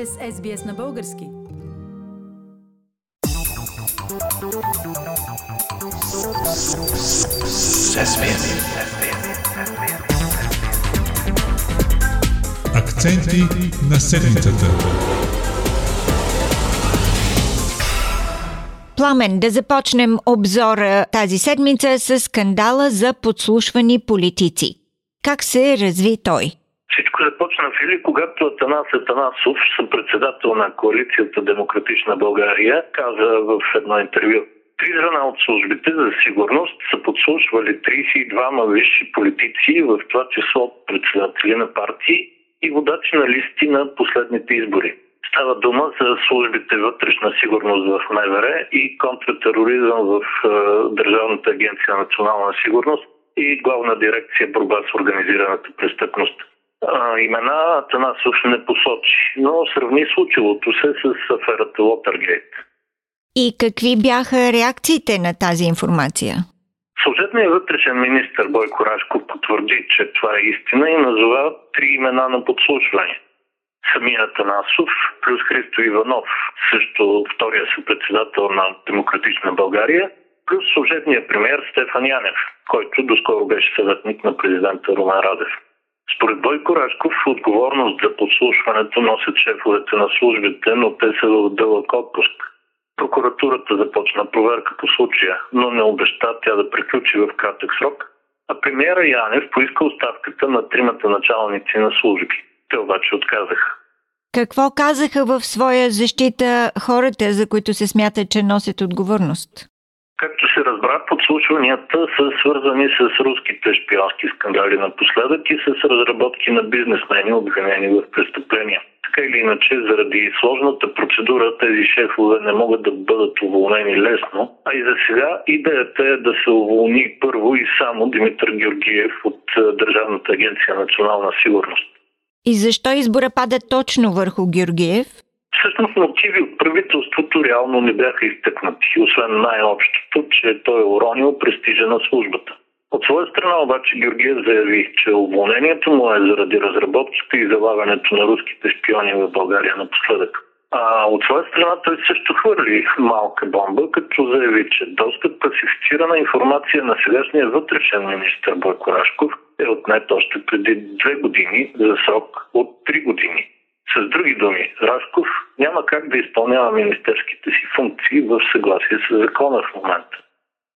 сте с SBS на български. Акценти на седмицата. Пламен, да започнем обзора тази седмица с скандала за подслушвани политици. Как се разви той? Всичко започна в Или, когато Атанас Атанасов, съпредседател на коалицията Демократична България, каза в едно интервю. Три звена от службите за сигурност са подслушвали 32 висши политици, в това число председатели на партии и водачи на листи на последните избори. Става дума за службите вътрешна сигурност в МВР и контртероризъм в е, Държавната агенция национална сигурност и главна дирекция борба с организираната престъпност. А, имена Атанасов не посочи, но сравни случилото се с аферата Лотъргейт. И какви бяха реакциите на тази информация? Служебният вътрешен министр Бойко Рашко потвърди, че това е истина и назова три имена на подслушване. Самия Атанасов плюс Христо Иванов, също втория съпредседател на Демократична България, плюс служебния премьер Стефан Янев, който доскоро беше съветник на президента Румен Радев. Според Бойко Рашков отговорност за подслушването носят шефовете на службите, но те са в дълъг отпуск. Прокуратурата започна проверка по случая, но не обеща тя да приключи в кратък срок, а премиера Янев поиска оставката на тримата началници на служби. Те обаче отказаха. Какво казаха в своя защита хората, за които се смята, че носят отговорност? Както се разбра, подслушванията са свързани с руските шпионски скандали напоследък и с разработки на бизнесмени, обвинени в престъпления. Така или иначе, заради сложната процедура, тези шефове не могат да бъдат уволнени лесно, а и за сега идеята е да се уволни първо и само Димитър Георгиев от е, Държавната агенция национална сигурност. И защо избора пада точно върху Георгиев? Всъщност мотиви от правителството реално не бяха изтъкнати, освен най-общото, че той е уронил престижа на службата. От своя страна обаче Георгиев заяви, че уволнението му е заради разработките и залагането на руските шпиони в България напоследък. А от своя страна той също хвърли малка бомба, като заяви, че доста класифицирана информация на сегашния вътрешен министр Бойко Рашков е отнет още преди две години за срок от три години. С други думи, Рашков няма как да изпълнява министерските си функции в съгласие с закона в момента.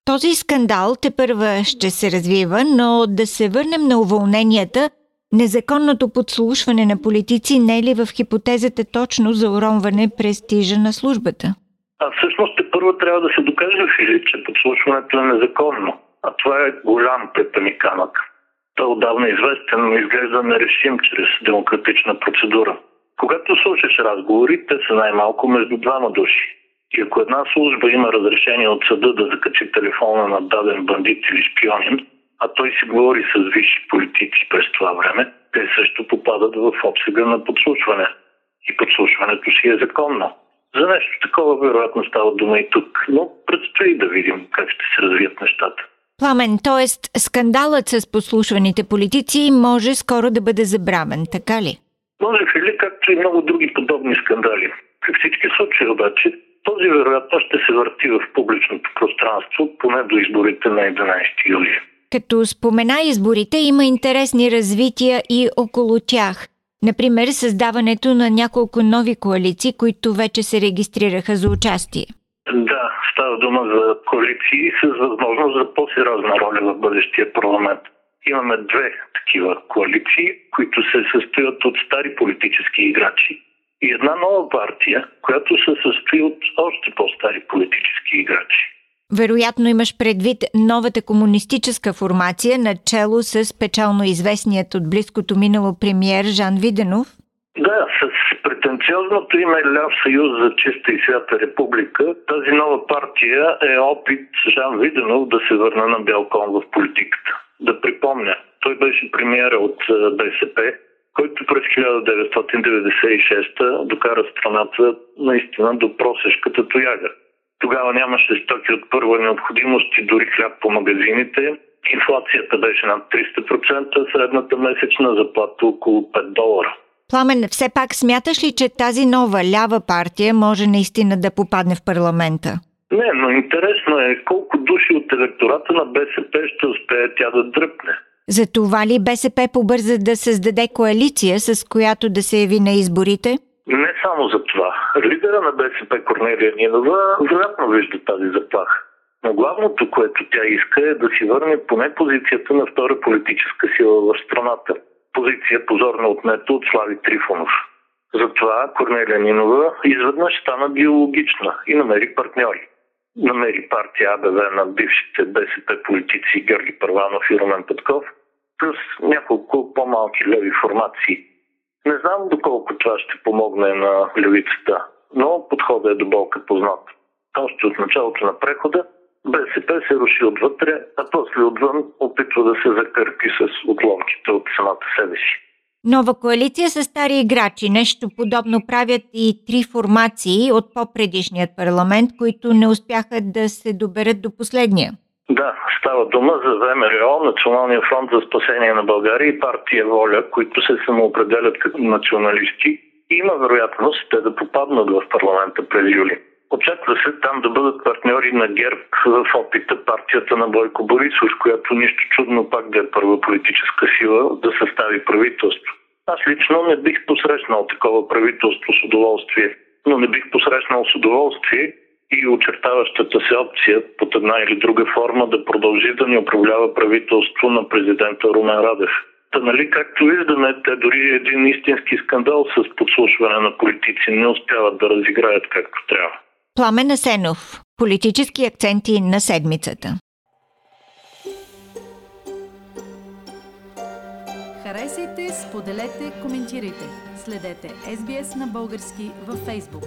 Този скандал те първа ще се развива, но да се върнем на уволненията, незаконното подслушване на политици не е ли в хипотезата точно за уронване престижа на службата? А всъщност те първо трябва да се докаже Филип, че подслушването е незаконно. А това е голям пепани камък. Той отдавна е известен, но изглежда нерешим чрез демократична процедура. Когато слушаш разговори, те са най-малко между двама души. И ако една служба има разрешение от съда да закачи телефона на даден бандит или шпионин, а той си говори с висши политици през това време, те също попадат в обсега на подслушване. И подслушването си е законно. За нещо такова вероятно става дума и тук, но предстои да видим как ще се развият нещата. Пламен, т.е. скандалът с послушваните политици може скоро да бъде забравен, така ли? Може или както и много други подобни скандали. При всички случаи обаче, този вероятно ще се върти в публичното пространство, поне до изборите на 11 юли. Като спомена изборите, има интересни развития и около тях. Например, създаването на няколко нови коалиции, които вече се регистрираха за участие. Да, става дума за коалиции с възможност за по-сериозна роля в бъдещия парламент. Имаме две такива коалиции, които се състоят от стари политически играчи и една нова партия, която се състои от още по-стари политически играчи. Вероятно имаш предвид новата комунистическа формация, начало с печално известният от близкото минало премьер Жан Виденов? Да, с претенциозното име Ляв съюз за чиста и свята република, тази нова партия е опит Жан Виденов да се върне на бял кон в политиката. Да припомня, той беше премиера от БСП, който през 1996 докара страната наистина до просешката тояга. Тогава нямаше стоки от първа необходимост и дори хляб по магазините. Инфлацията беше над 300%, средната месечна заплата около 5 долара. Пламен, все пак смяташ ли, че тази нова лява партия може наистина да попадне в парламента? Не, но интересно е колко души от електората на БСП ще успее тя да дръпне. За това ли БСП побърза да създаде коалиция, с която да се яви на изборите? Не само за това. Лидера на БСП Корнелия Нинова вероятно вижда тази заплаха. Но главното, което тя иска е да си върне поне позицията на втора политическа сила в страната. Позиция позорно отнета от Слави Трифонов. Затова Корнелия Нинова изведнъж стана биологична и намери партньори. Намери партия АБВ на бившите БСП политици Георги Първанов и Румен Петков, плюс няколко по-малки леви формации. Не знам доколко това ще помогне на левицата, но подходът е до болка познат. Още от началото на прехода БСП се руши отвътре, а после отвън опитва да се закърпи с отломките от самата себе си. Нова коалиция с стари играчи. Нещо подобно правят и три формации от по-предишният парламент, които не успяха да се доберат до последния. Да, става дума за ВМРО, Националния фронт за спасение на България и партия Воля, които се самоопределят като националисти. Има вероятност те да попаднат в парламента през юли. Очаква се там да бъдат партньори на ГЕРБ в опита партията на Бойко Борисов, която нищо чудно пак да е първа политическа сила да състави правителство. Аз лично не бих посрещнал такова правителство с удоволствие, но не бих посрещнал с удоволствие и очертаващата се опция под една или друга форма да продължи да ни управлява правителство на президента Румен Радев. Та нали, както виждаме, те дори един истински скандал с подслушване на политици не успяват да разиграят както трябва. Пламен Асенов. Политически акценти на седмицата. Харесайте, споделете, коментирайте. Следете SBS на български във Facebook.